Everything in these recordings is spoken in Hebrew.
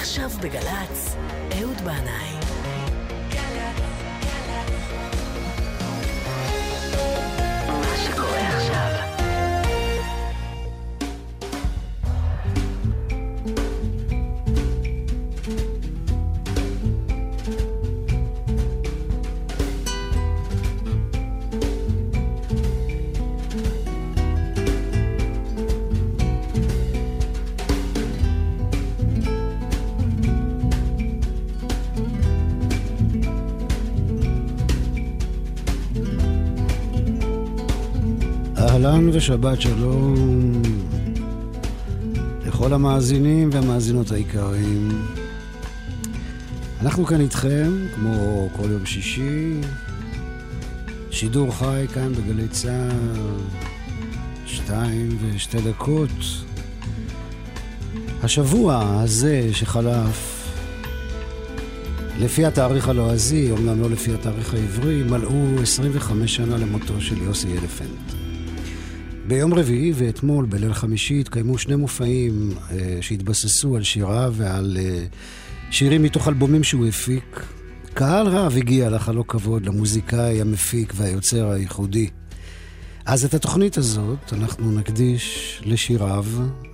עכשיו בגל"צ, אהוד בנאי. מה אהלן ושבת שלום לכל המאזינים והמאזינות היקרים. אנחנו כאן איתכם, כמו כל יום שישי, שידור חי כאן בגלי צה"ל, שתיים ושתי דקות. השבוע הזה שחלף, לפי התאריך הלועזי, אומנם לא לפי התאריך העברי, מלאו 25 שנה למותו של יוסי אלפנט. ביום רביעי ואתמול, בליל חמישי, התקיימו שני מופעים אה, שהתבססו על שיריו ועל אה, שירים מתוך אלבומים שהוא הפיק. קהל רב הגיע לחלוק כבוד למוזיקאי, המפיק והיוצר הייחודי. אז את התוכנית הזאת אנחנו נקדיש לשיריו,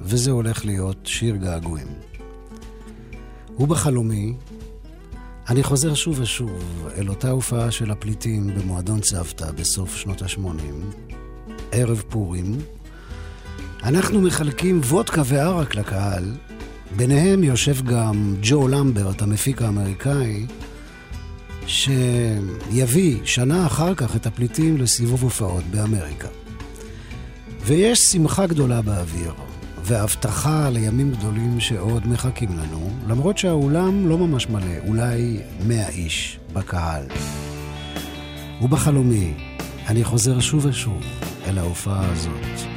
וזה הולך להיות שיר געגועים. ובחלומי, אני חוזר שוב ושוב אל אותה הופעה של הפליטים במועדון צוותא בסוף שנות ה-80, ערב פורים. אנחנו מחלקים וודקה וערק לקהל, ביניהם יושב גם ג'ו למברט, המפיק האמריקאי, שיביא שנה אחר כך את הפליטים לסיבוב הופעות באמריקה. ויש שמחה גדולה באוויר, והבטחה לימים גדולים שעוד מחכים לנו, למרות שהאולם לא ממש מלא, אולי מאה איש בקהל. ובחלומי, אני חוזר שוב ושוב אל ההופעה הזאת.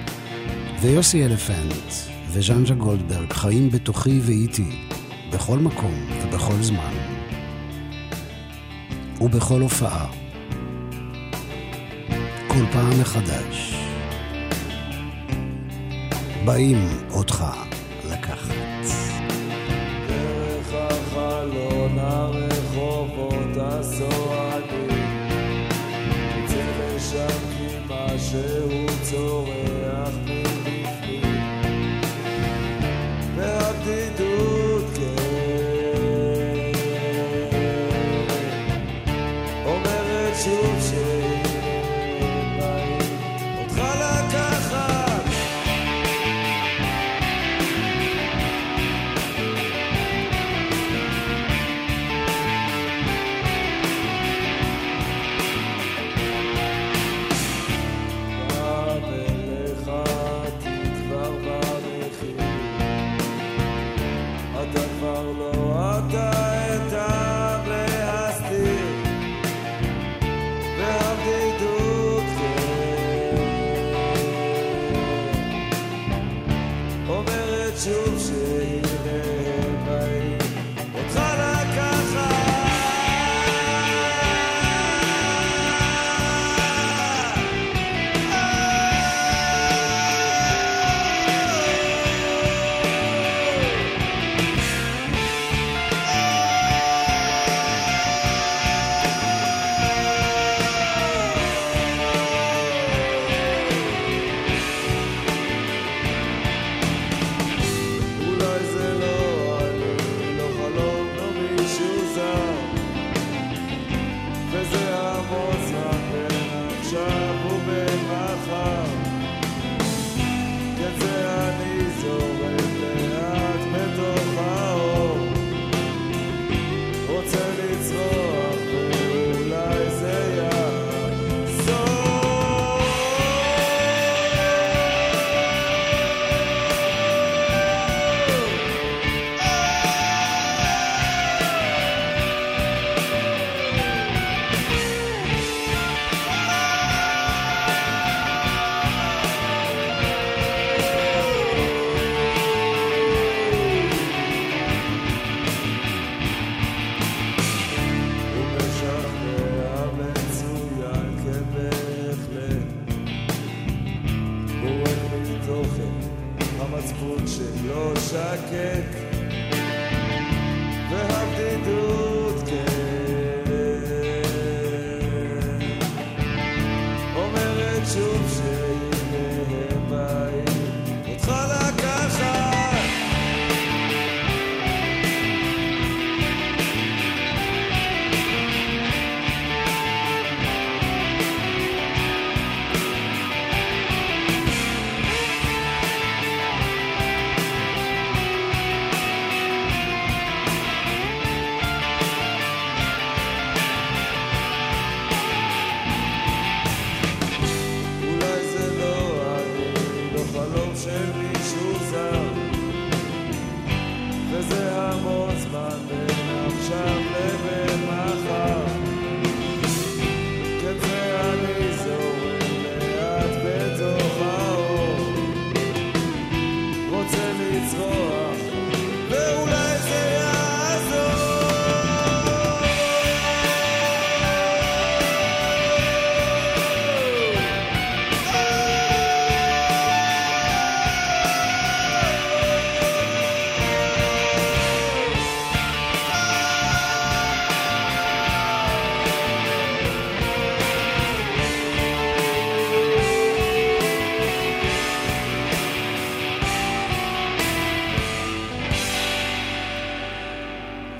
ויוסי אלפנט וז'אנג'ה גולדברג חיים בתוכי ואיתי, בכל מקום ובכל זמן. ובכל הופעה. כל פעם מחדש. באים אותך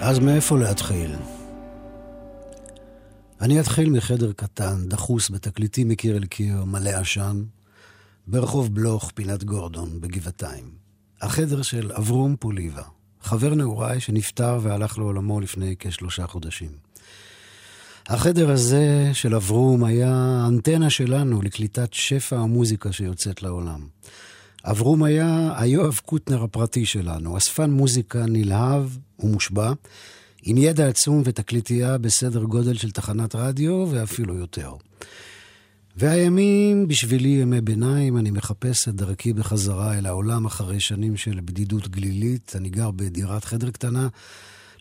אז מאיפה להתחיל? אני אתחיל מחדר קטן, דחוס בתקליטים מקיר אל קיר, מלא עשן, ברחוב בלוך, פינת גורדון, בגבעתיים. החדר של אברום פוליבה, חבר נעוריי שנפטר והלך לעולמו לפני כשלושה חודשים. החדר הזה של אברום היה האנטנה שלנו לקליטת שפע המוזיקה שיוצאת לעולם. אברום היה היואב קוטנר הפרטי שלנו, אספן מוזיקה נלהב ומושבע, עם ידע עצום ותקליטייה בסדר גודל של תחנת רדיו ואפילו יותר. והימים בשבילי ימי ביניים, אני מחפש את דרכי בחזרה אל העולם אחרי שנים של בדידות גלילית. אני גר בדירת חדר קטנה,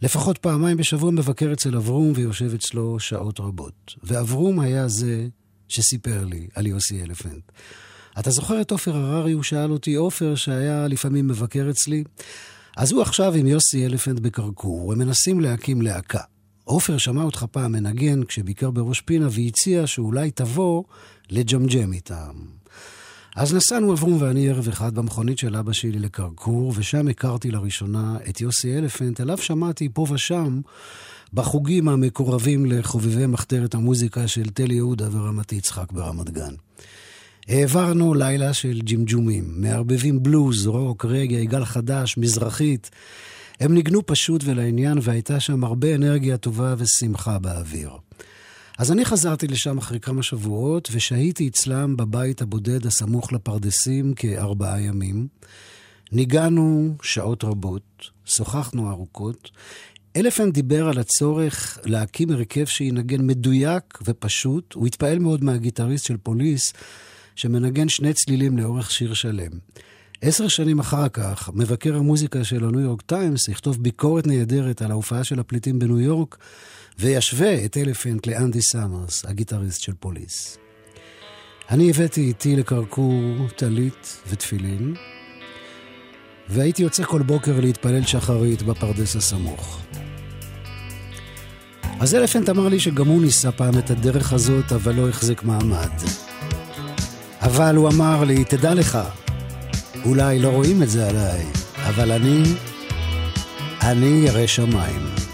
לפחות פעמיים בשבוע מבקר אצל אברום ויושב אצלו שעות רבות. ואברום היה זה שסיפר לי על יוסי אלפנט. אתה זוכר את עופר הררי? הוא שאל אותי, עופר שהיה לפעמים מבקר אצלי? אז הוא עכשיו עם יוסי אלפנט בקרקור, הם מנסים להקים להקה. עופר שמע אותך פעם מנגן כשביקר בראש פינה והציע שאולי תבוא לג'מג'ם איתם. אז נסענו אברום ואני ערב אחד במכונית של אבא שלי לקרקור, ושם הכרתי לראשונה את יוסי אלפנט, אליו שמעתי פה ושם בחוגים המקורבים לחובבי מחתרת המוזיקה של תל יהודה ורמת יצחק ברמת גן. העברנו לילה של ג'מג'ומים, מערבבים בלוז, רוק, רגע, יגאל חדש, מזרחית. הם ניגנו פשוט ולעניין, והייתה שם הרבה אנרגיה טובה ושמחה באוויר. אז אני חזרתי לשם אחרי כמה שבועות, ושהיתי אצלם בבית הבודד הסמוך לפרדסים כארבעה ימים. ניגענו שעות רבות, שוחחנו ארוכות. אלפנט דיבר על הצורך להקים הרכב שינגן מדויק ופשוט. הוא התפעל מאוד מהגיטריסט של פוליס, שמנגן שני צלילים לאורך שיר שלם. עשר שנים אחר כך, מבקר המוזיקה של הניו יורק טיימס יכתוב ביקורת נהדרת על ההופעה של הפליטים בניו יורק, וישווה את אלפנט לאנדי סאמרס, הגיטריסט של פוליס. אני הבאתי איתי לקרקור טלית ותפילין, והייתי יוצא כל בוקר להתפלל שחרית בפרדס הסמוך. אז אלפנט אמר לי שגם הוא ניסה פעם את הדרך הזאת, אבל לא החזיק מעמד. אבל הוא אמר לי, תדע לך, אולי לא רואים את זה עליי, אבל אני, אני ירא שמיים.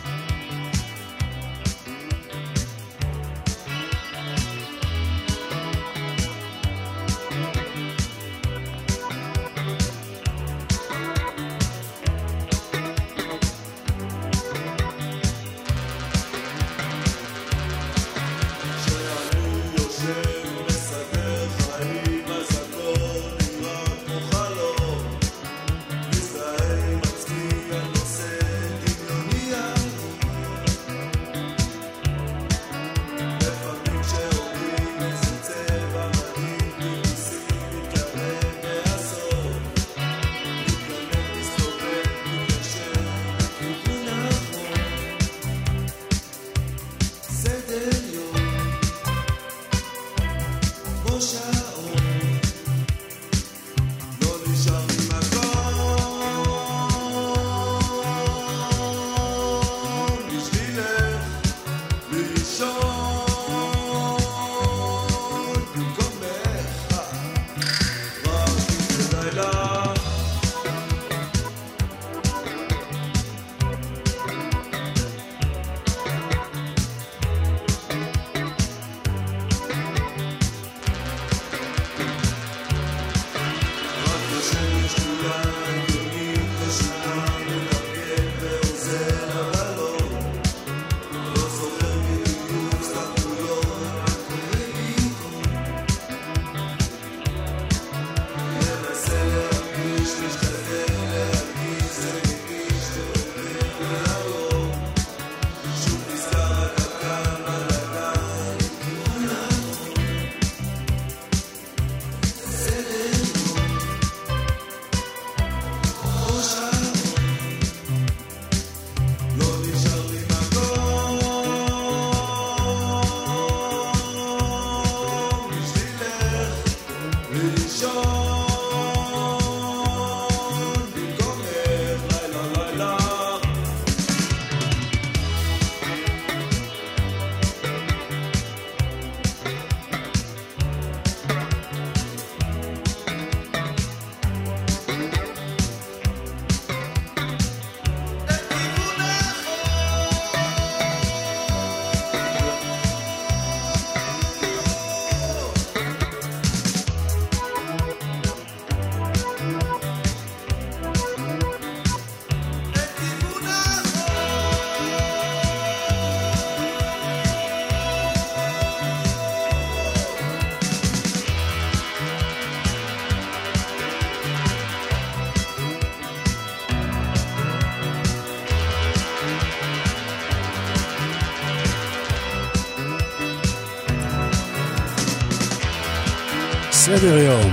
סדר יום,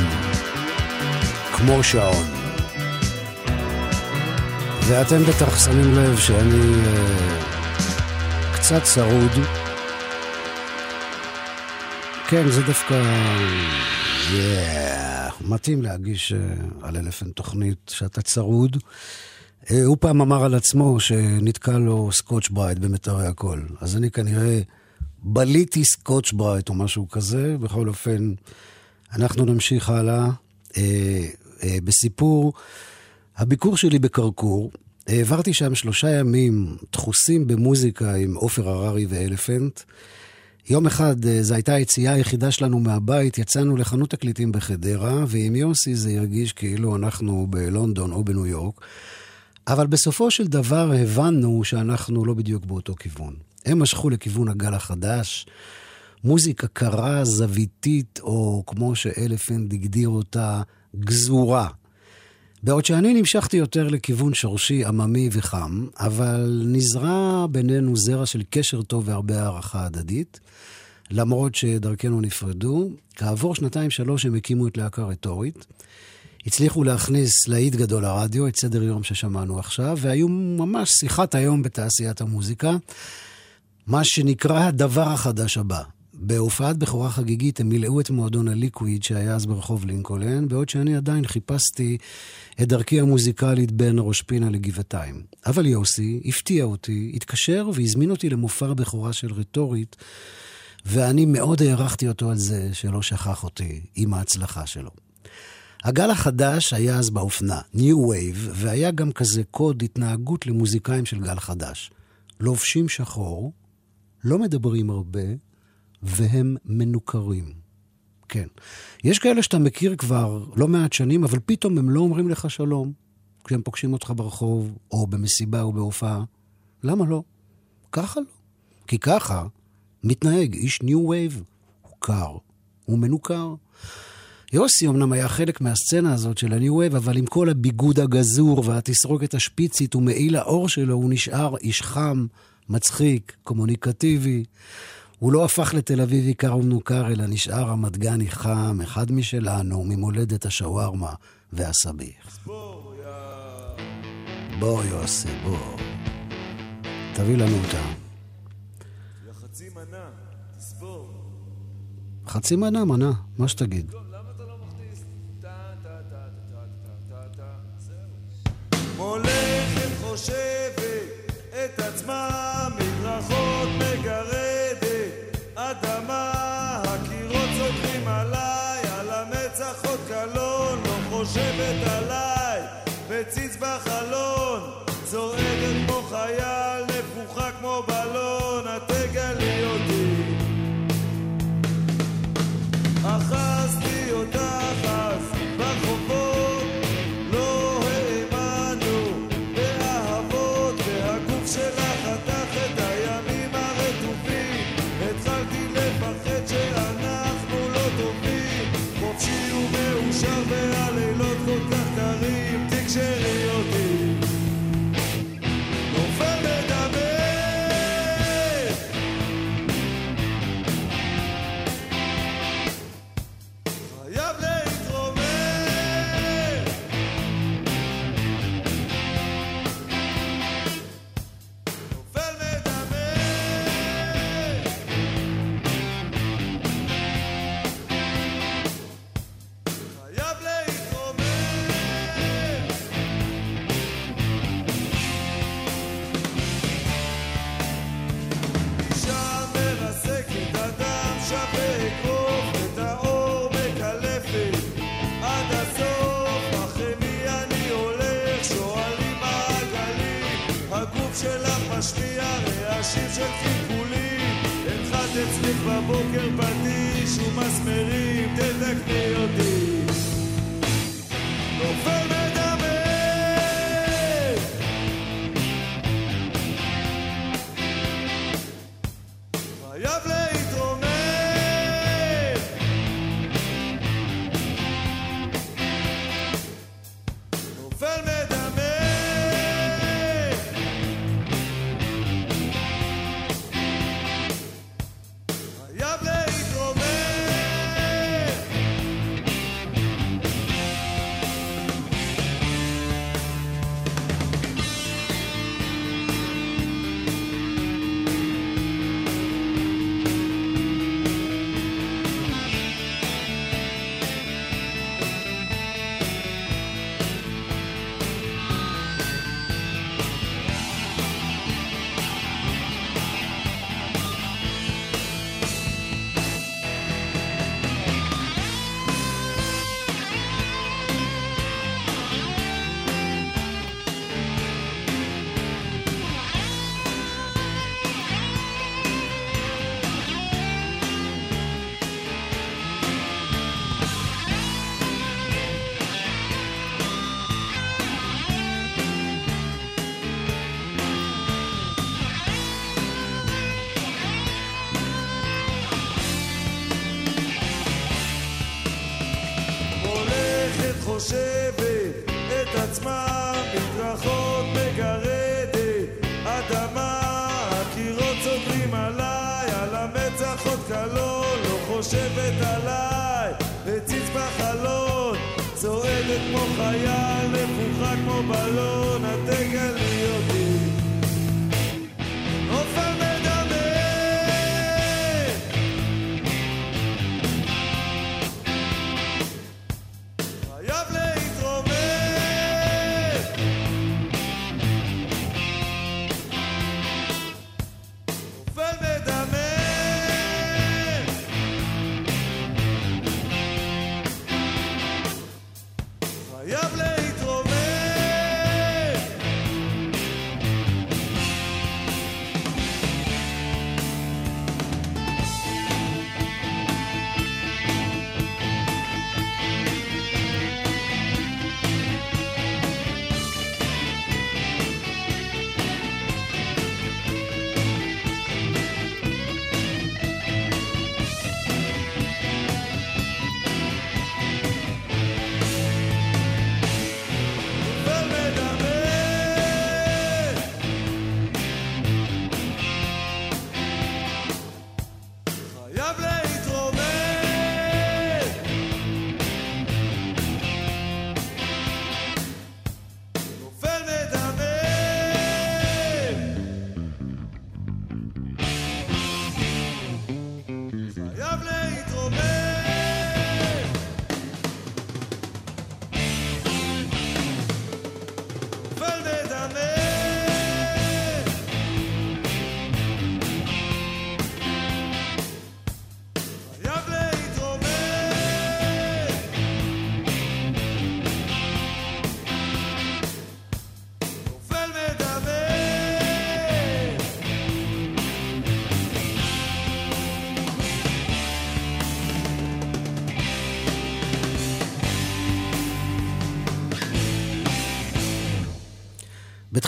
כמו שעון. ואתם בטח שמים לב שאני אה, קצת צרוד. כן, זה דווקא... Yeah. מתאים להגיש אה, על אלפנט תוכנית שאתה צרוד. אה, הוא פעם אמר על עצמו שנתקע לו סקוטש ברייט במיתרי הקול. אז אני כנראה בליתי סקוטש ברייט או משהו כזה. בכל אופן, אנחנו נמשיך הלאה uh, uh, בסיפור הביקור שלי בקרקור. העברתי שם שלושה ימים דחוסים במוזיקה עם עופר הררי ואלפנט. יום אחד, אה, זו הייתה היציאה היחידה שלנו מהבית, יצאנו לחנות תקליטים בחדרה, ועם יוסי זה הרגיש כאילו אנחנו בלונדון או בניו יורק. אבל בסופו של דבר הבנו שאנחנו לא בדיוק באותו כיוון. הם משכו לכיוון הגל החדש, מוזיקה קרה, זוויתית, או כמו שאלפנט הגדיר אותה, גזורה. בעוד שאני נמשכתי יותר לכיוון שורשי, עממי וחם, אבל נזרע בינינו זרע של קשר טוב והרבה הערכה הדדית. למרות שדרכנו נפרדו, כעבור שנתיים-שלוש הם הקימו את להקה רטורית. הצליחו להכניס להיט גדול לרדיו, את סדר יום ששמענו עכשיו, והיו ממש שיחת היום בתעשיית המוזיקה, מה שנקרא הדבר החדש הבא. בהופעת בכורה חגיגית הם מילאו את מועדון הליקוויד שהיה אז ברחוב לינקולן, בעוד שאני עדיין חיפשתי את דרכי המוזיקלית בין ראש פינה לגבעתיים. אבל יוסי הפתיע אותי, התקשר והזמין אותי למופע בכורה של רטורית, ואני מאוד הערכתי אותו על זה שלא שכח אותי עם ההצלחה שלו. הגל החדש היה אז באופנה, New Wave, והיה גם כזה קוד התנהגות למוזיקאים של גל חדש. לובשים שחור, לא מדברים הרבה, והם מנוכרים. כן. יש כאלה שאתה מכיר כבר לא מעט שנים, אבל פתאום הם לא אומרים לך שלום כשהם פוגשים אותך ברחוב, או במסיבה או בהופעה. למה לא? ככה לא. כי ככה מתנהג איש new wave. הוא קר, הוא מנוכר. יוסי אמנם היה חלק מהסצנה הזאת של ה new wave, אבל עם כל הביגוד הגזור והתסרוקת השפיצית ומעיל העור שלו, הוא נשאר איש חם, מצחיק, קומוניקטיבי. הוא לא הפך לתל אביבי קר ומנוכר, אלא נשאר רמת גני חם, אחד משלנו, ממולדת השווארמה והסביח. בוא, יוסי, בוא. תביא לנו אותה. חצי מנה, תספור. חצי מנה, מנה, מה שתגיד. אתה לא מכניס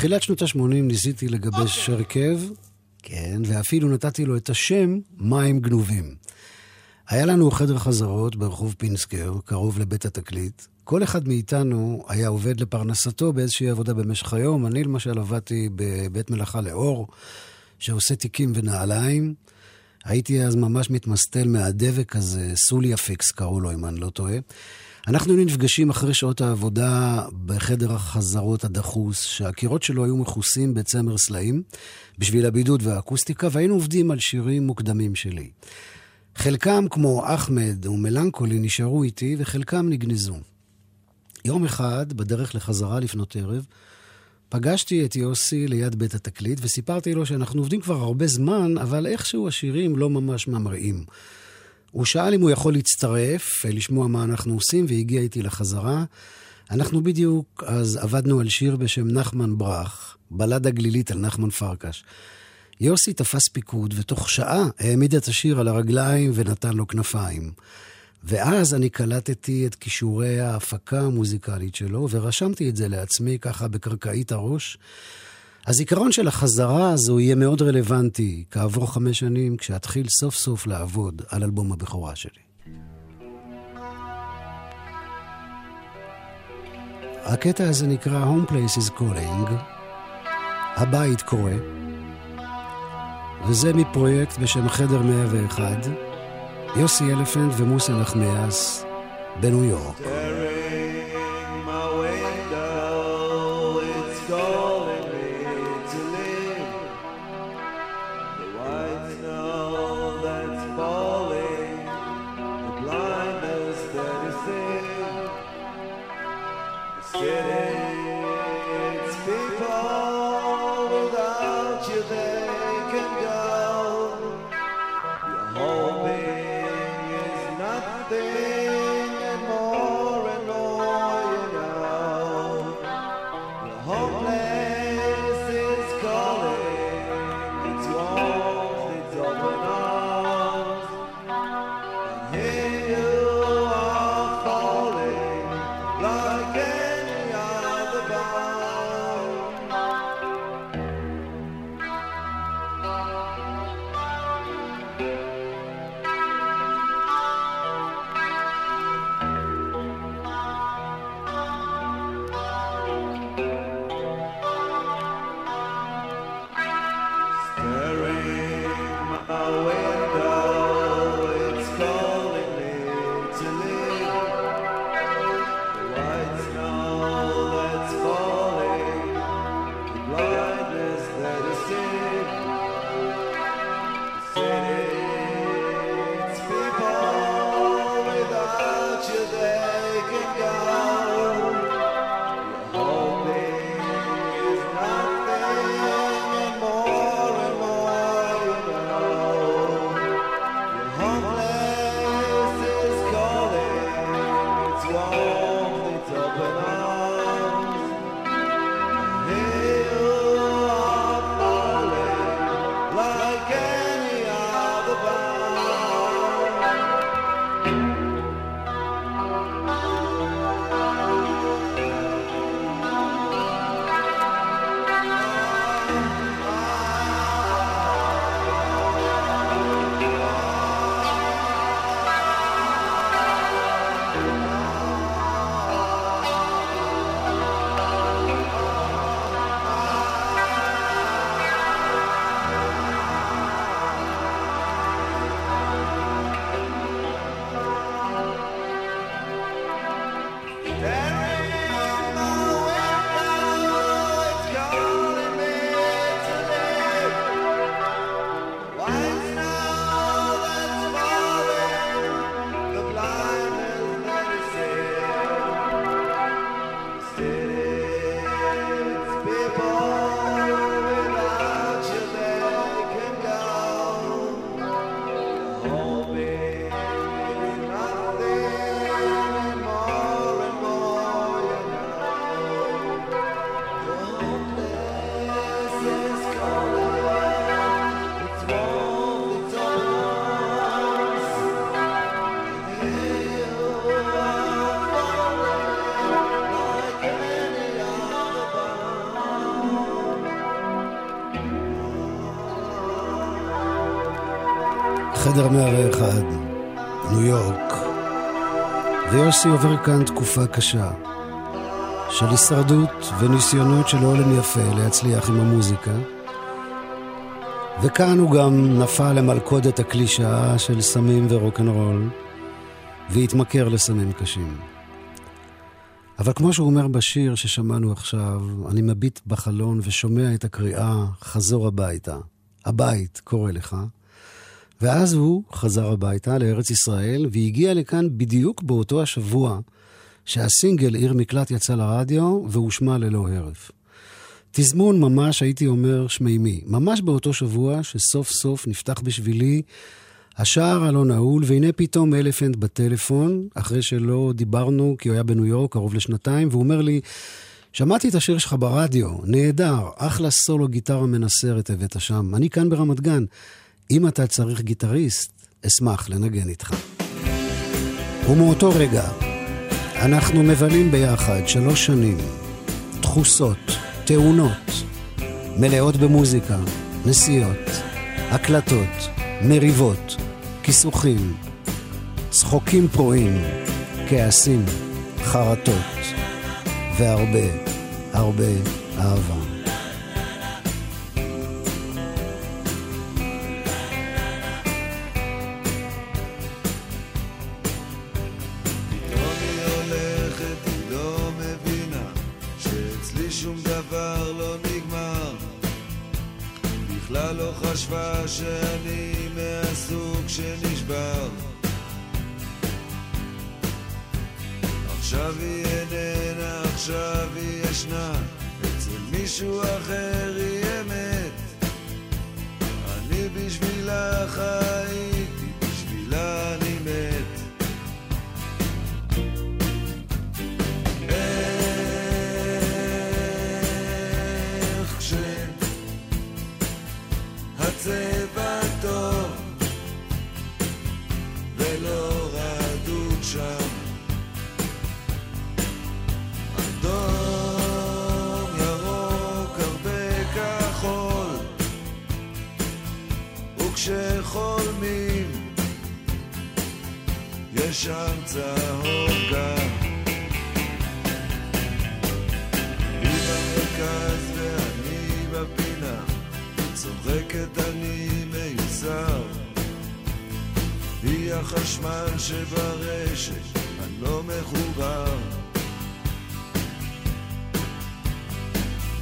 בתחילת שנות ה-80 ניסיתי לגבש הרכב, כן, ואפילו נתתי לו את השם מים גנובים. היה לנו חדר חזרות ברחוב פינסקר, קרוב לבית התקליט. כל אחד מאיתנו היה עובד לפרנסתו באיזושהי עבודה במשך היום. אני למשל עבדתי בבית מלאכה לאור, שעושה תיקים ונעליים. הייתי אז ממש מתמסטל מהדבק הזה, סוליה פיקס קראו לו, אם אני לא טועה. אנחנו נפגשים אחרי שעות העבודה בחדר החזרות הדחוס, שהקירות שלו היו מכוסים בצמר סלעים, בשביל הבידוד והאקוסטיקה, והיינו עובדים על שירים מוקדמים שלי. חלקם, כמו אחמד ומלנקולי, נשארו איתי, וחלקם נגנזו. יום אחד, בדרך לחזרה לפנות ערב, פגשתי את יוסי ליד בית התקליט, וסיפרתי לו שאנחנו עובדים כבר הרבה זמן, אבל איכשהו השירים לא ממש ממריאים. הוא שאל אם הוא יכול להצטרף, לשמוע מה אנחנו עושים, והגיע איתי לחזרה. אנחנו בדיוק אז עבדנו על שיר בשם נחמן ברח, בלדה גלילית על נחמן פרקש. יוסי תפס פיקוד, ותוך שעה העמיד את השיר על הרגליים ונתן לו כנפיים. ואז אני קלטתי את כישורי ההפקה המוזיקלית שלו, ורשמתי את זה לעצמי ככה בקרקעית הראש. הזיכרון של החזרה הזו יהיה מאוד רלוונטי כעבור חמש שנים, כשאתחיל סוף סוף לעבוד על אלבום הבכורה שלי. הקטע הזה נקרא Home Place is Calling, הבית קורא, וזה מפרויקט בשם חדר 101, יוסי אלפנט ומוסא נחמיאס בניו יורק. חדר 101, ניו יורק. ויוסי עובר כאן תקופה קשה של הישרדות וניסיונות של הולם יפה להצליח עם המוזיקה. וכאן הוא גם נפל למלכודת הקלישאה של סמים ורוקנרול, והתמכר לסמים קשים. אבל כמו שהוא אומר בשיר ששמענו עכשיו, אני מביט בחלון ושומע את הקריאה חזור הביתה. הבית קורא לך. ואז הוא חזר הביתה לארץ ישראל, והגיע לכאן בדיוק באותו השבוע שהסינגל עיר מקלט יצא לרדיו והושמע ללא הרף. תזמון ממש, הייתי אומר, שמימי. ממש באותו שבוע שסוף סוף נפתח בשבילי השער הלא נעול, והנה פתאום אלפנט בטלפון, אחרי שלא דיברנו, כי הוא היה בניו יורק קרוב לשנתיים, והוא אומר לי, שמעתי את השיר שלך ברדיו, נהדר, אחלה סולו גיטרה מנסרת הבאת שם. אני כאן ברמת גן. אם אתה צריך גיטריסט, אשמח לנגן איתך. ומאותו רגע, אנחנו מבלים ביחד שלוש שנים, דחוסות, תאונות, מלאות במוזיקה, נסיעות, הקלטות, מריבות, כיסוכים, צחוקים פרועים, כעסים, חרטות, והרבה, הרבה אהבה. שאני מהסוג שנשבר. עכשיו היא איננה, עכשיו היא ישנה. אצל מישהו אחר היא אמת. אני בשבילה חייתי, יש שם צהוב גם. היא במרכז ואני בפינה צוחקת אני מיוסר. היא החשמל שברשת, אני לא מחובר.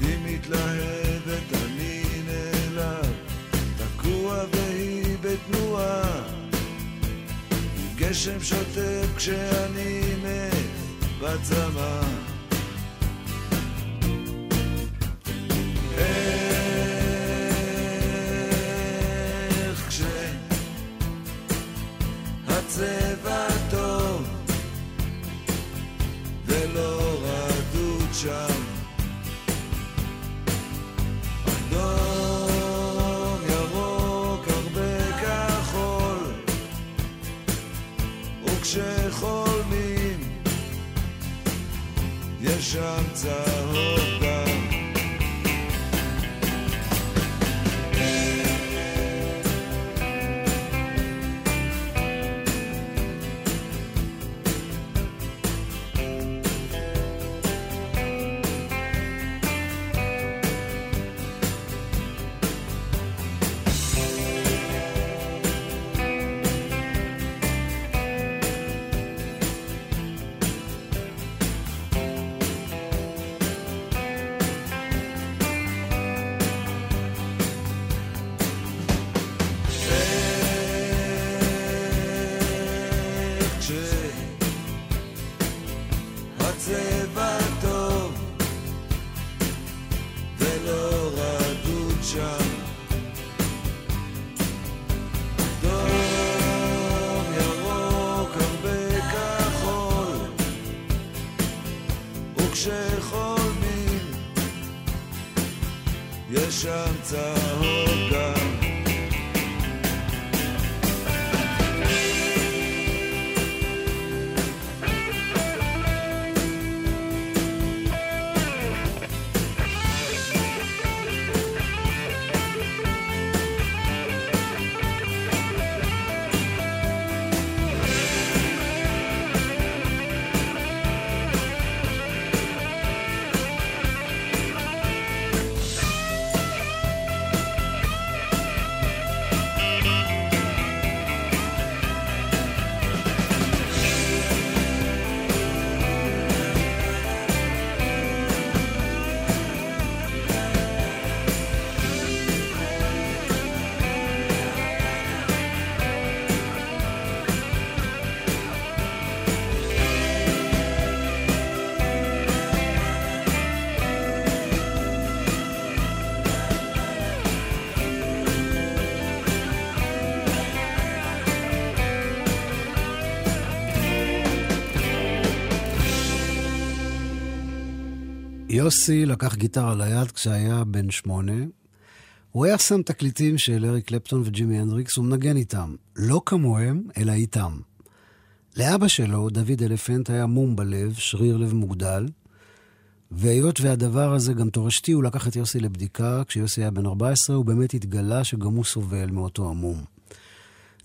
היא מתלהבת, אני נעלב. תקוע והיא בתנועה גשם שוטף כשאני מת בצמא יש יוסי לקח גיטרה ליד כשהיה בן שמונה. הוא היה שם תקליטים של אריק קלפטון וג'ימי הנדריקס ומנגן איתם. לא כמוהם, אלא איתם. לאבא שלו, דוד אלפנט, היה מום בלב, שריר לב מוגדל, והיות והדבר הזה גם תורשתי, הוא לקח את יוסי לבדיקה. כשיוסי היה בן 14, הוא באמת התגלה שגם הוא סובל מאותו המום.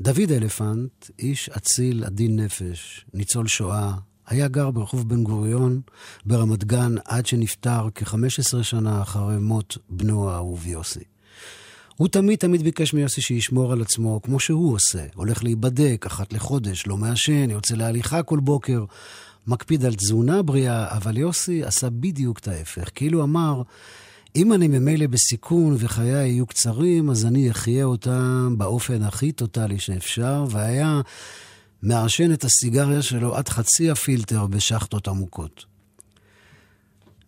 דוד אלפנט, איש אציל, עדין נפש, ניצול שואה, היה גר ברחוב בן גוריון ברמת גן עד שנפטר כ-15 שנה אחרי מות בנו האהוב יוסי. הוא תמיד תמיד ביקש מיוסי שישמור על עצמו כמו שהוא עושה. הולך להיבדק אחת לחודש, לא מעשן, יוצא להליכה כל בוקר, מקפיד על תזונה בריאה, אבל יוסי עשה בדיוק את ההפך. כאילו אמר, אם אני ממילא בסיכון וחיי יהיו קצרים, אז אני אחיה אותם באופן הכי טוטאלי שאפשר, והיה מעשן את הסיגריה שלו עד חצי הפילטר בשחטות עמוקות.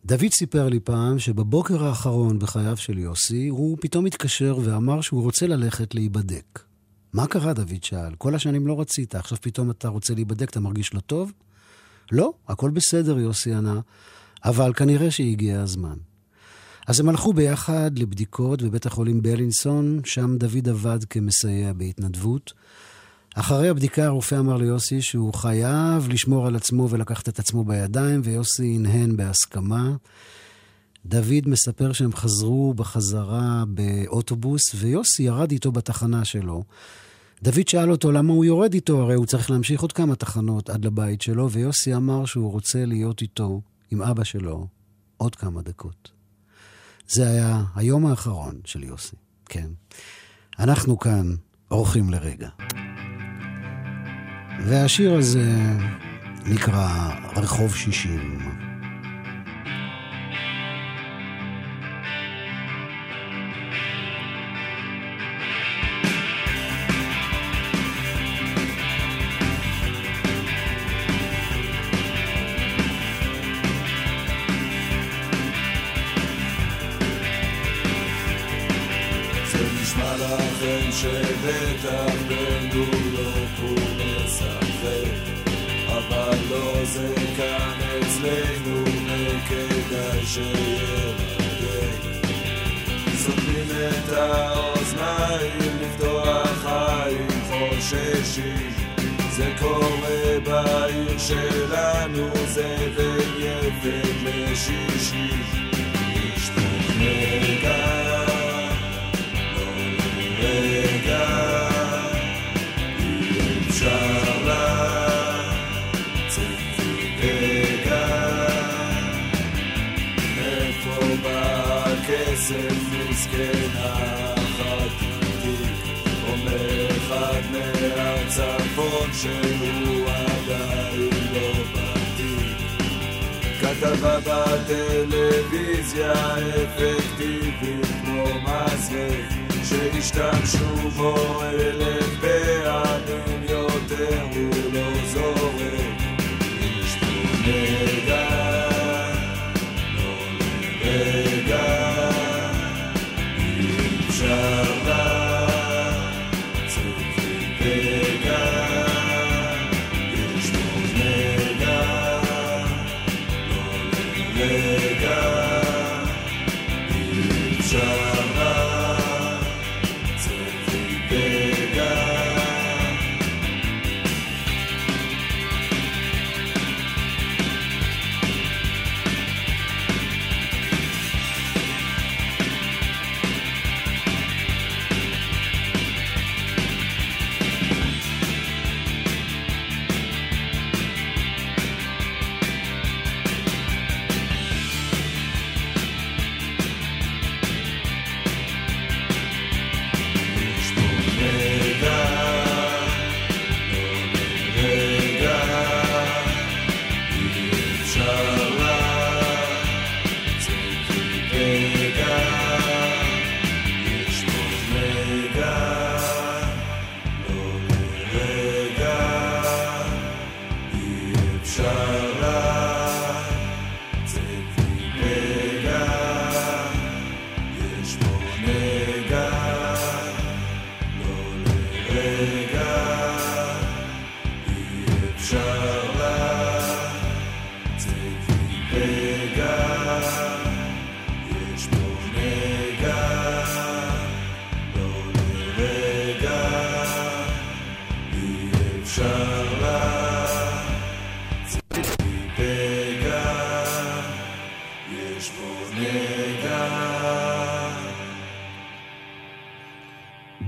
דוד סיפר לי פעם שבבוקר האחרון בחייו של יוסי, הוא פתאום התקשר ואמר שהוא רוצה ללכת להיבדק. מה קרה, דוד שאל? כל השנים לא רצית, עכשיו פתאום אתה רוצה להיבדק, אתה מרגיש לא טוב? לא, הכל בסדר, יוסי ענה, אבל כנראה שהגיע הזמן. אז הם הלכו ביחד לבדיקות בבית החולים בלינסון, שם דוד עבד כמסייע בהתנדבות. אחרי הבדיקה הרופא אמר ליוסי שהוא חייב לשמור על עצמו ולקחת את עצמו בידיים, ויוסי הנהן בהסכמה. דוד מספר שהם חזרו בחזרה באוטובוס, ויוסי ירד איתו בתחנה שלו. דוד שאל אותו למה הוא יורד איתו, הרי הוא צריך להמשיך עוד כמה תחנות עד לבית שלו, ויוסי אמר שהוא רוצה להיות איתו, עם אבא שלו, עוד כמה דקות. זה היה היום האחרון של יוסי, כן. אנחנו כאן אורחים לרגע. והשיר הזה נקרא רחוב 60. שלנו זה בין יפת לשישי לשפוך רגע כסף מסכנה אחת תיק אומר אחד מהצפון שהוא כתבה בטלוויזיה אפקטיבית כמו מזרק שהשתמשו בו אלף פעמים יותר הוא לא זורק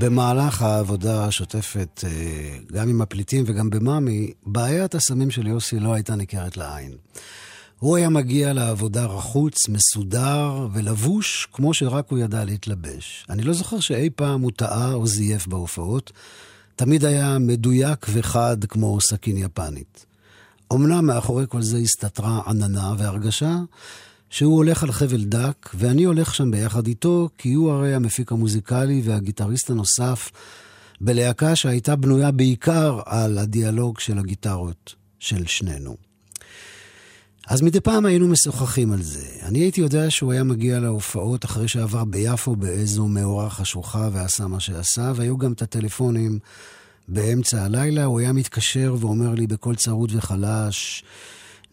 במהלך העבודה השוטפת, אה, גם עם הפליטים וגם במאמי, בעיית הסמים של יוסי לא הייתה ניכרת לעין. הוא היה מגיע לעבודה רחוץ, מסודר ולבוש כמו שרק הוא ידע להתלבש. אני לא זוכר שאי פעם הוא טעה או זייף בהופעות, תמיד היה מדויק וחד כמו סכין יפנית. אמנם מאחורי כל זה הסתתרה עננה והרגשה שהוא הולך על חבל דק, ואני הולך שם ביחד איתו, כי הוא הרי המפיק המוזיקלי והגיטריסט הנוסף בלהקה שהייתה בנויה בעיקר על הדיאלוג של הגיטרות של שנינו. אז מדי פעם היינו משוחחים על זה. אני הייתי יודע שהוא היה מגיע להופעות אחרי שעבר ביפו באיזו מאורע חשוכה ועשה מה שעשה, והיו גם את הטלפונים באמצע הלילה. הוא היה מתקשר ואומר לי בקול צרוד וחלש,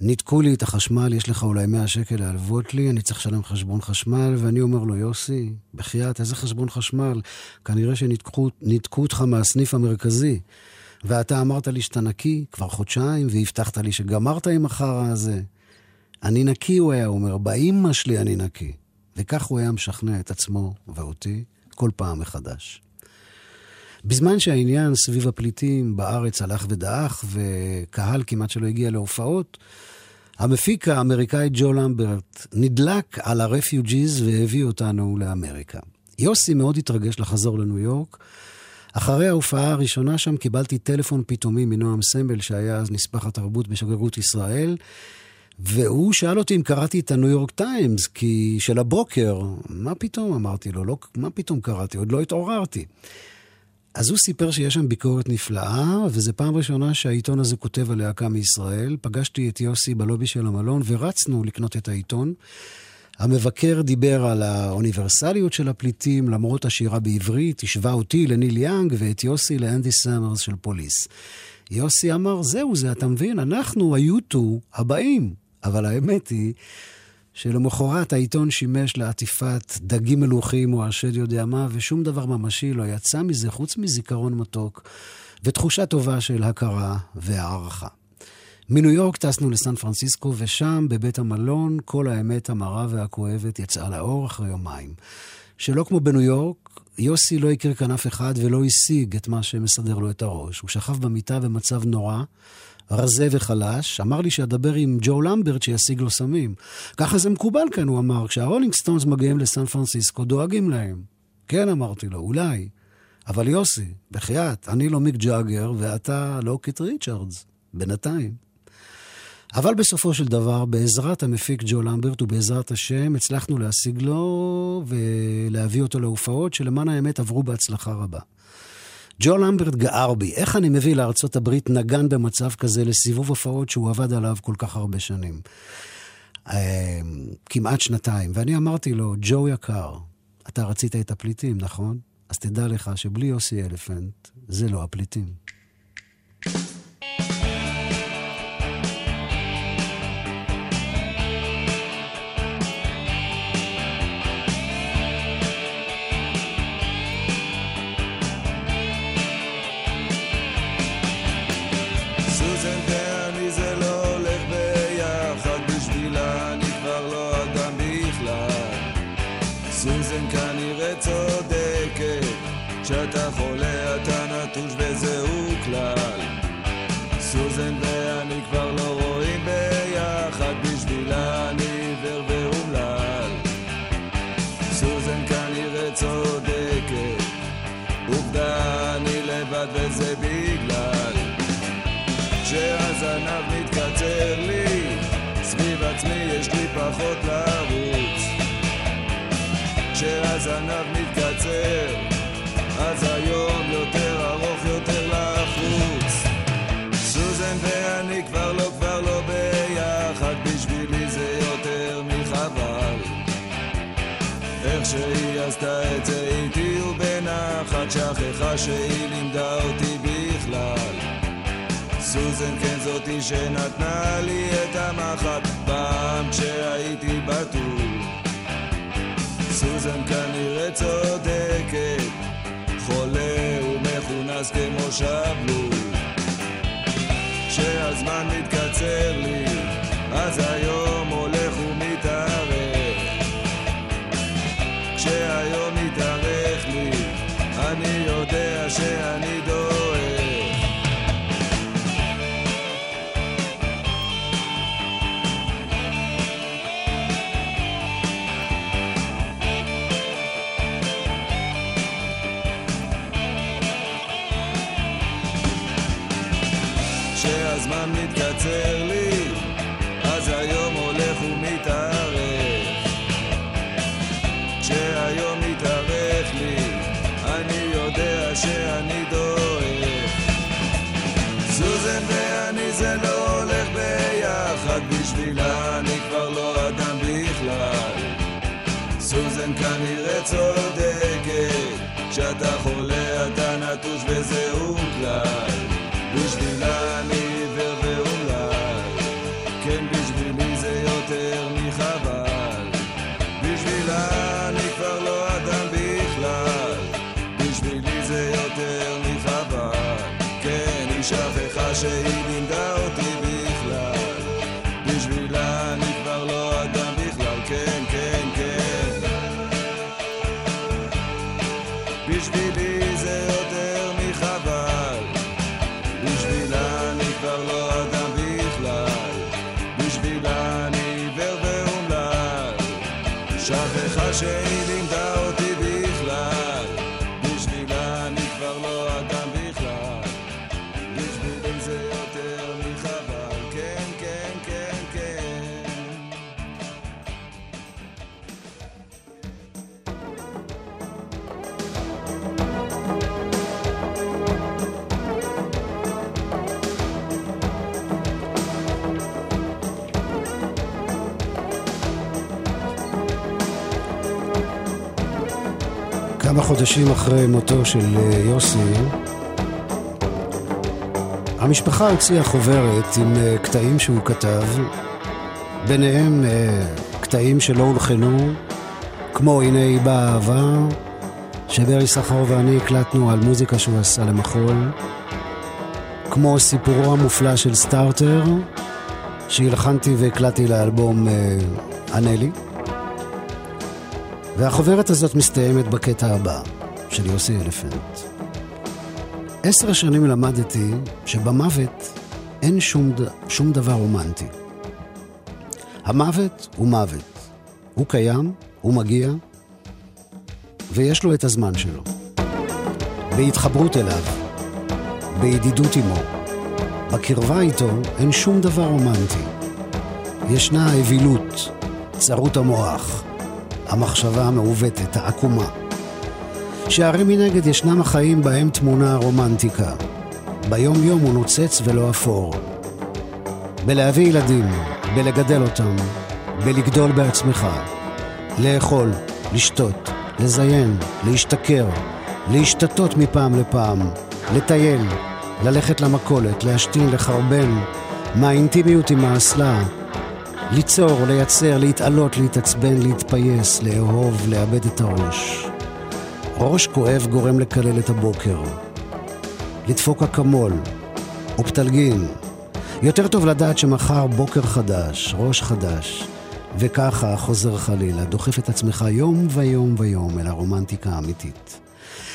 ניתקו לי את החשמל, יש לך אולי 100 שקל להלוות לי, אני צריך לשלם חשבון חשמל, ואני אומר לו, יוסי, בחייאת, איזה חשבון חשמל? כנראה שניתקו אותך מהסניף המרכזי. ואתה אמרת לי שאתה נקי כבר חודשיים, והבטחת לי שגמרת עם החרא הזה. אני נקי, הוא היה אומר, באימא שלי אני נקי. וכך הוא היה משכנע את עצמו ואותי כל פעם מחדש. בזמן שהעניין סביב הפליטים בארץ הלך ודעך, וקהל כמעט שלא הגיע להופעות, המפיק האמריקאי ג'ו למברט נדלק על הרפיוג'יז והביא אותנו לאמריקה. יוסי מאוד התרגש לחזור לניו יורק. אחרי ההופעה הראשונה שם קיבלתי טלפון פתאומי מנועם סמל, שהיה אז נספח התרבות בשגרירות ישראל, והוא שאל אותי אם קראתי את הניו יורק טיימס, כי של הבוקר. מה פתאום? אמרתי לו, לא, מה פתאום קראתי? עוד לא התעוררתי. אז הוא סיפר שיש שם ביקורת נפלאה, וזו פעם ראשונה שהעיתון הזה כותב על להקה מישראל. פגשתי את יוסי בלובי של המלון ורצנו לקנות את העיתון. המבקר דיבר על האוניברסליות של הפליטים, למרות השירה בעברית, השווה אותי לניל יאנג ואת יוסי לאנדי סמרס של פוליס. יוסי אמר, זהו זה, אתה מבין, אנחנו ה U2 הבאים. אבל האמת היא שלמחרת העיתון שימש לעטיפת דגים מלוחים או השד יודע מה, ושום דבר ממשי לא יצא מזה חוץ מזיכרון מתוק ותחושה טובה של הכרה והערכה. מניו יורק טסנו לסן פרנסיסקו, ושם, בבית המלון, כל האמת המרה והכואבת יצאה לאור אחרי יומיים. שלא כמו בניו יורק, יוסי לא הכיר כאן אף אחד ולא השיג את מה שמסדר לו את הראש. הוא שכב במיטה במצב נורא, רזה וחלש, אמר לי שאדבר עם ג'ו למברט שישיג לו סמים. ככה זה מקובל כאן, הוא אמר, כשהרולינג סטונס מגיעים לסן פרנסיסקו, דואגים להם. כן, אמרתי לו, אולי. אבל יוסי, בחייאת, אני לא מיק ג'אגר ואתה לא קיט ריצ'רדס, בינתיים. אבל בסופו של דבר, בעזרת המפיק ג'ו למברט ובעזרת השם, הצלחנו להשיג לו ולהביא אותו להופעות שלמען האמת עברו בהצלחה רבה. ג'ו למברט גער בי, איך אני מביא לארצות הברית נגן במצב כזה לסיבוב הופעות שהוא עבד עליו כל כך הרבה שנים? אמ, כמעט שנתיים. ואני אמרתי לו, ג'ו יקר, אתה רצית את הפליטים, נכון? אז תדע לך שבלי יוסי אלפנט, זה לא הפליטים. כשאתה חולה אתה נטוש וזהו כלל. סוזן ואני כבר לא רואים ביחד בשבילה אני עיוור ואומלל. סוזן כנראה צודקת עובדה אני לבד וזה בגלל. כשהזנב מתקצר לי סביב עצמי יש לי פחות לרוץ כשהזנב מתקצר אז היום יותר ארוך, יותר לחוץ. סוזן ואני כבר לא, כבר לא ביחד, בשבילי זה יותר מחבל. איך שהיא עשתה את זה איתי ובנחת, שכחה שהיא לימדה אותי בכלל. סוזן כן זאתי שנתנה לי את המחט פעם כשהייתי בתול. סוזן כנראה צודקת חולה ומכונס כמו שבלול. כשהזמן מתקצר לי אז היום מתקצר לי, אז היום הולך ומתארך. כשהיום מתארך לי, אני יודע שאני דואג. סוזן ואני זה לא הולך ביחד, בשבילה אני כבר לא אדם בכלל. סוזן כנראה צודקת, כמה חודשים אחרי מותו של אה, יוסי, המשפחה הוציאה חוברת עם אה, קטעים שהוא כתב, ביניהם אה, קטעים שלא הולחנו, כמו הנה היא באה אהבה, שברי סחר ואני הקלטנו על מוזיקה שהוא עשה למחול, כמו סיפורו המופלא של סטארטר, שהלחנתי והקלטתי לאלבום אה, ענה והחוברת הזאת מסתיימת בקטע הבא, של יוסי אלפנט. עשר שנים למדתי שבמוות אין שום, ד... שום דבר רומנטי. המוות הוא מוות. הוא קיים, הוא מגיע, ויש לו את הזמן שלו. בהתחברות אליו, בידידות עמו, בקרבה איתו אין שום דבר רומנטי. ישנה האווילות, צרות המוח, המחשבה המעוותת, העקומה. שהרי מנגד ישנם החיים בהם טמונה הרומנטיקה. ביום-יום הוא נוצץ ולא אפור. בלהביא ילדים, בלגדל אותם, בלגדול בעצמך, לאכול, לשתות, לזיין, להשתכר, להשתתות מפעם לפעם, לטייל, ללכת למכולת, להשתין, לחרבן, מהאינטימיות עם האסלה, ליצור, לייצר, להתעלות, להתעצבן, להתפייס, לאהוב, לאבד את הראש. ראש כואב גורם לקלל את הבוקר. לדפוק אקמול, אופטלגין. יותר טוב לדעת שמחר בוקר חדש, ראש חדש, וככה חוזר חלילה, דוחף את עצמך יום ויום ויום אל הרומנטיקה האמיתית.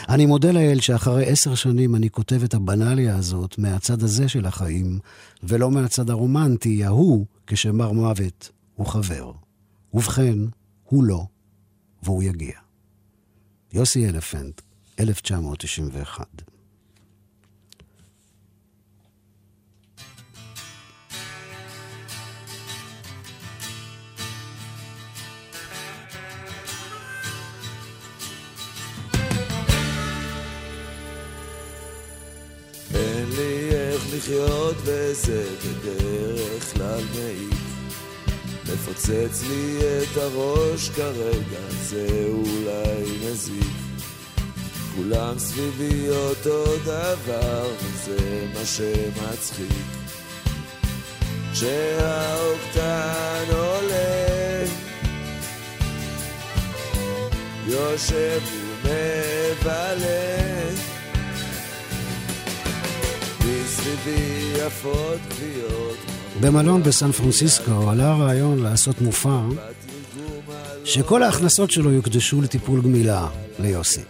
אני מודה לאל שאחרי עשר שנים אני כותב את הבנאליה הזאת מהצד הזה של החיים, ולא מהצד הרומנטי, ההוא, כשמר מוות הוא חבר. ובכן, הוא לא, והוא יגיע. יוסי אלפנט, 1991. לחיות וזה בדרך כלל מעיק. מפוצץ לי את הראש כרגע, זה אולי מזיק. כולם סביבי אותו דבר, וזה מה שמצחיק. כשהאוקטן עולה יושב ומבלה במלון בסן פרנסיסקו עלה הרעיון לעשות מופע שכל ההכנסות שלו יוקדשו לטיפול גמילה ליוסי.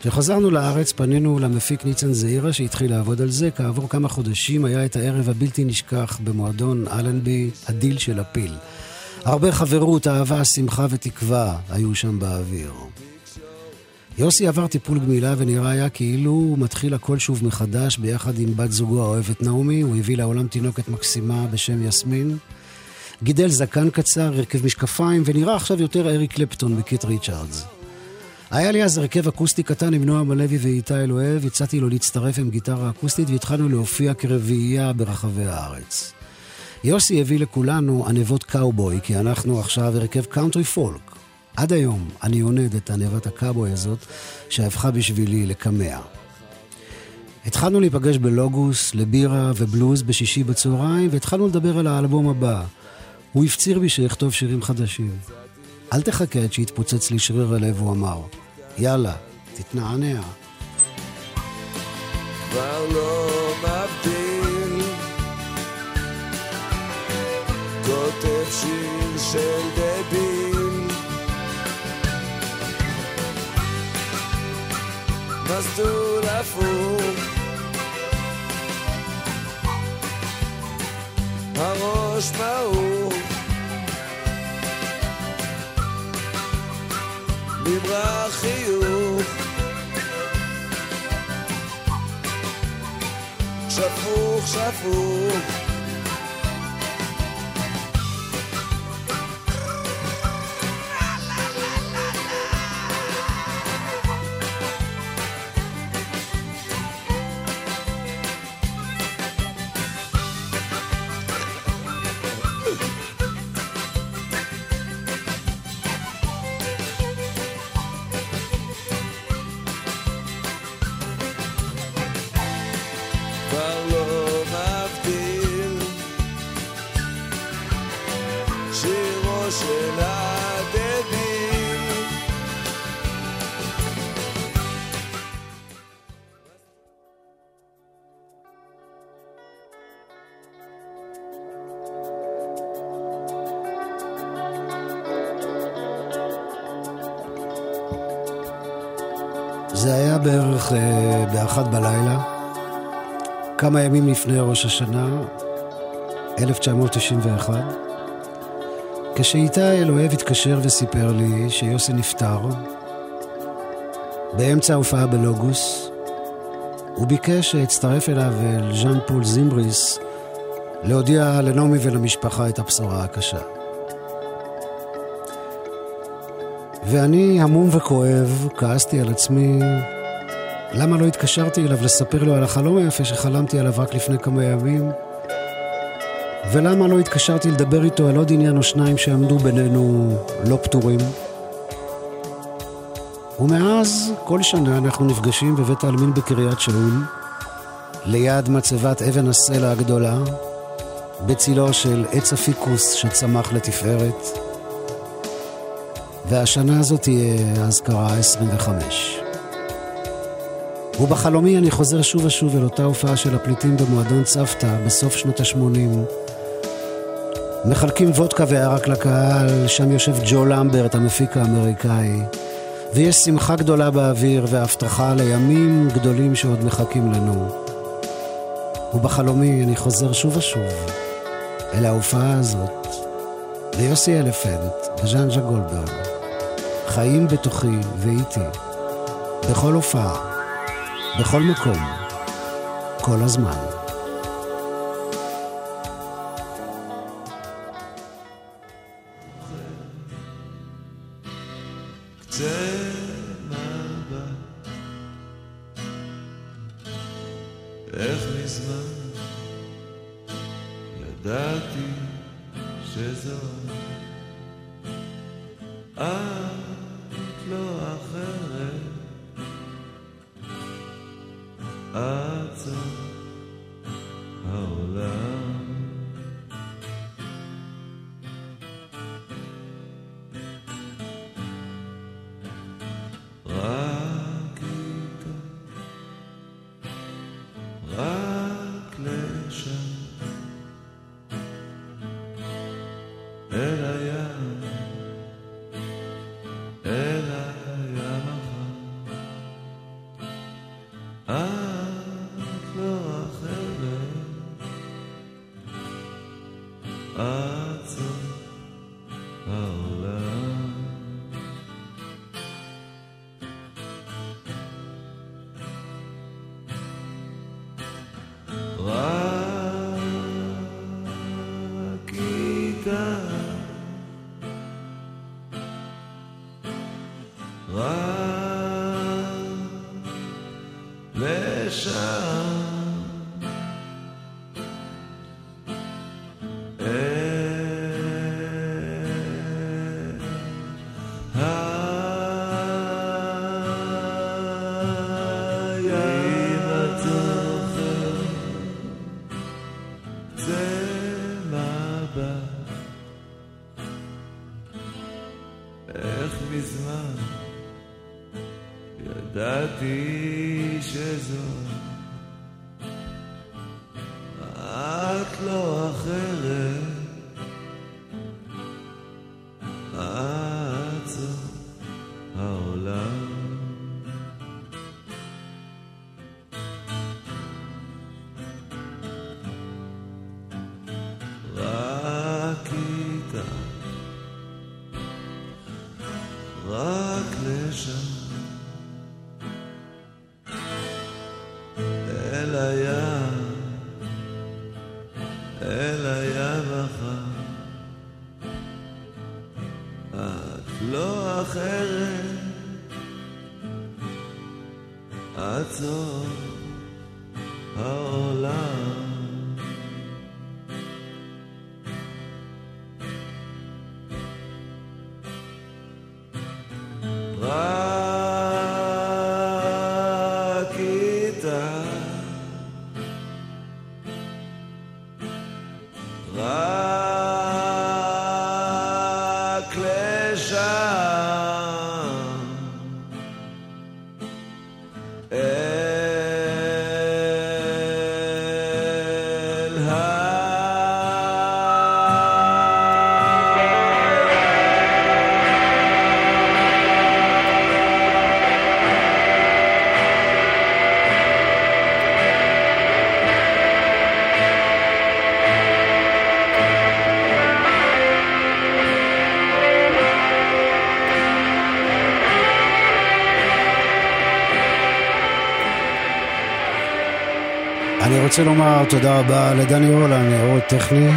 כשחזרנו לארץ פנינו למפיק ניצן זעירה שהתחיל לעבוד על זה. כעבור כמה חודשים היה את הערב הבלתי נשכח במועדון אלנבי, הדיל של הפיל. הרבה חברות, אהבה, שמחה ותקווה היו שם באוויר. יוסי עבר טיפול גמילה ונראה היה כאילו הוא מתחיל הכל שוב מחדש ביחד עם בת זוגו האוהבת נעמי. הוא הביא לעולם תינוקת מקסימה בשם יסמין. גידל זקן קצר, הרכב משקפיים, ונראה עכשיו יותר אריק קלפטון מקיט ריצ'רדס. היה לי אז הרכב אקוסטי קטן עם נועם הלוי ואיתי אלוהב, הצעתי לו להצטרף עם גיטרה אקוסטית והתחלנו להופיע כרביעייה ברחבי הארץ. יוסי הביא לכולנו עניבות קאובוי, כי אנחנו עכשיו הרכב קאונטרי פולק. עד היום אני עונד את עניבת הקאובוי הזאת, שהפכה בשבילי לקמע. התחלנו להיפגש בלוגוס, לבירה ובלוז בשישי בצהריים, והתחלנו לדבר על האלבום הבא. הוא הפציר בי שאכתוב שירים חדשים. אל תחכה עד שיתפוצץ לי שריר הלב, הוא אמר. יאללה, תתנענע. כבר לא מבדיל כותב שיר של דביל מסלול הפוך הראש מעוף נמרח חיוך שפוך שפוך כמה ימים לפני ראש השנה, 1991, כשאיתי אלוהב התקשר וסיפר לי שיוסי נפטר, באמצע ההופעה בלוגוס, הוא ביקש שאצטרף אליו אל ז'אן פול זימבריס להודיע לנעמי ולמשפחה את הבשורה הקשה. ואני, המום וכואב, כעסתי על עצמי למה לא התקשרתי אליו לספר לו על החלום היפה שחלמתי עליו רק לפני כמה ימים? ולמה לא התקשרתי לדבר איתו על עוד עניין או שניים שעמדו בינינו לא פתורים? ומאז, כל שנה אנחנו נפגשים בבית העלמין בקריית שאול, ליד מצבת אבן הסלע הגדולה, בצילו של עץ הפיקוס שצמח לתפארת, והשנה הזאת תהיה האזכרה ה-25. ובחלומי אני חוזר שוב ושוב אל אותה הופעה של הפליטים במועדון צוותא בסוף שנות ה-80. מחלקים וודקה וערק לקהל, שם יושב ג'ו למברט, המפיק האמריקאי. ויש שמחה גדולה באוויר והבטחה לימים גדולים שעוד מחכים לנו. ובחלומי אני חוזר שוב ושוב אל ההופעה הזאת, ליוסי אלפנט וז'אנג'ה גולדברג. חיים בתוכי ואיתי, בכל הופעה, בכל מקום, כל הזמן. לשם. רוצה לומר תודה רבה לדני אור, לעור הטכני,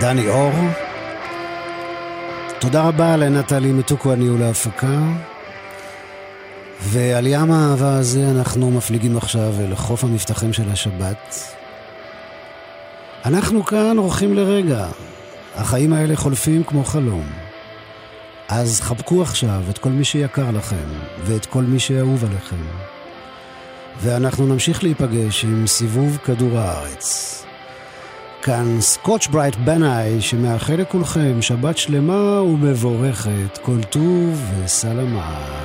דני אור. תודה רבה לנטלי מתוקו הניהול ההפקה. ועל ים האהבה הזה אנחנו מפליגים עכשיו אל חוף המבטחים של השבת. אנחנו כאן אורחים לרגע. החיים האלה חולפים כמו חלום. אז חבקו עכשיו את כל מי שיקר לכם, ואת כל מי שאהוב עליכם. ואנחנו נמשיך להיפגש עם סיבוב כדור הארץ. כאן סקוטש ברייט בנאי שמאחל לכולכם שבת שלמה ומבורכת, כל טוב וסלמת.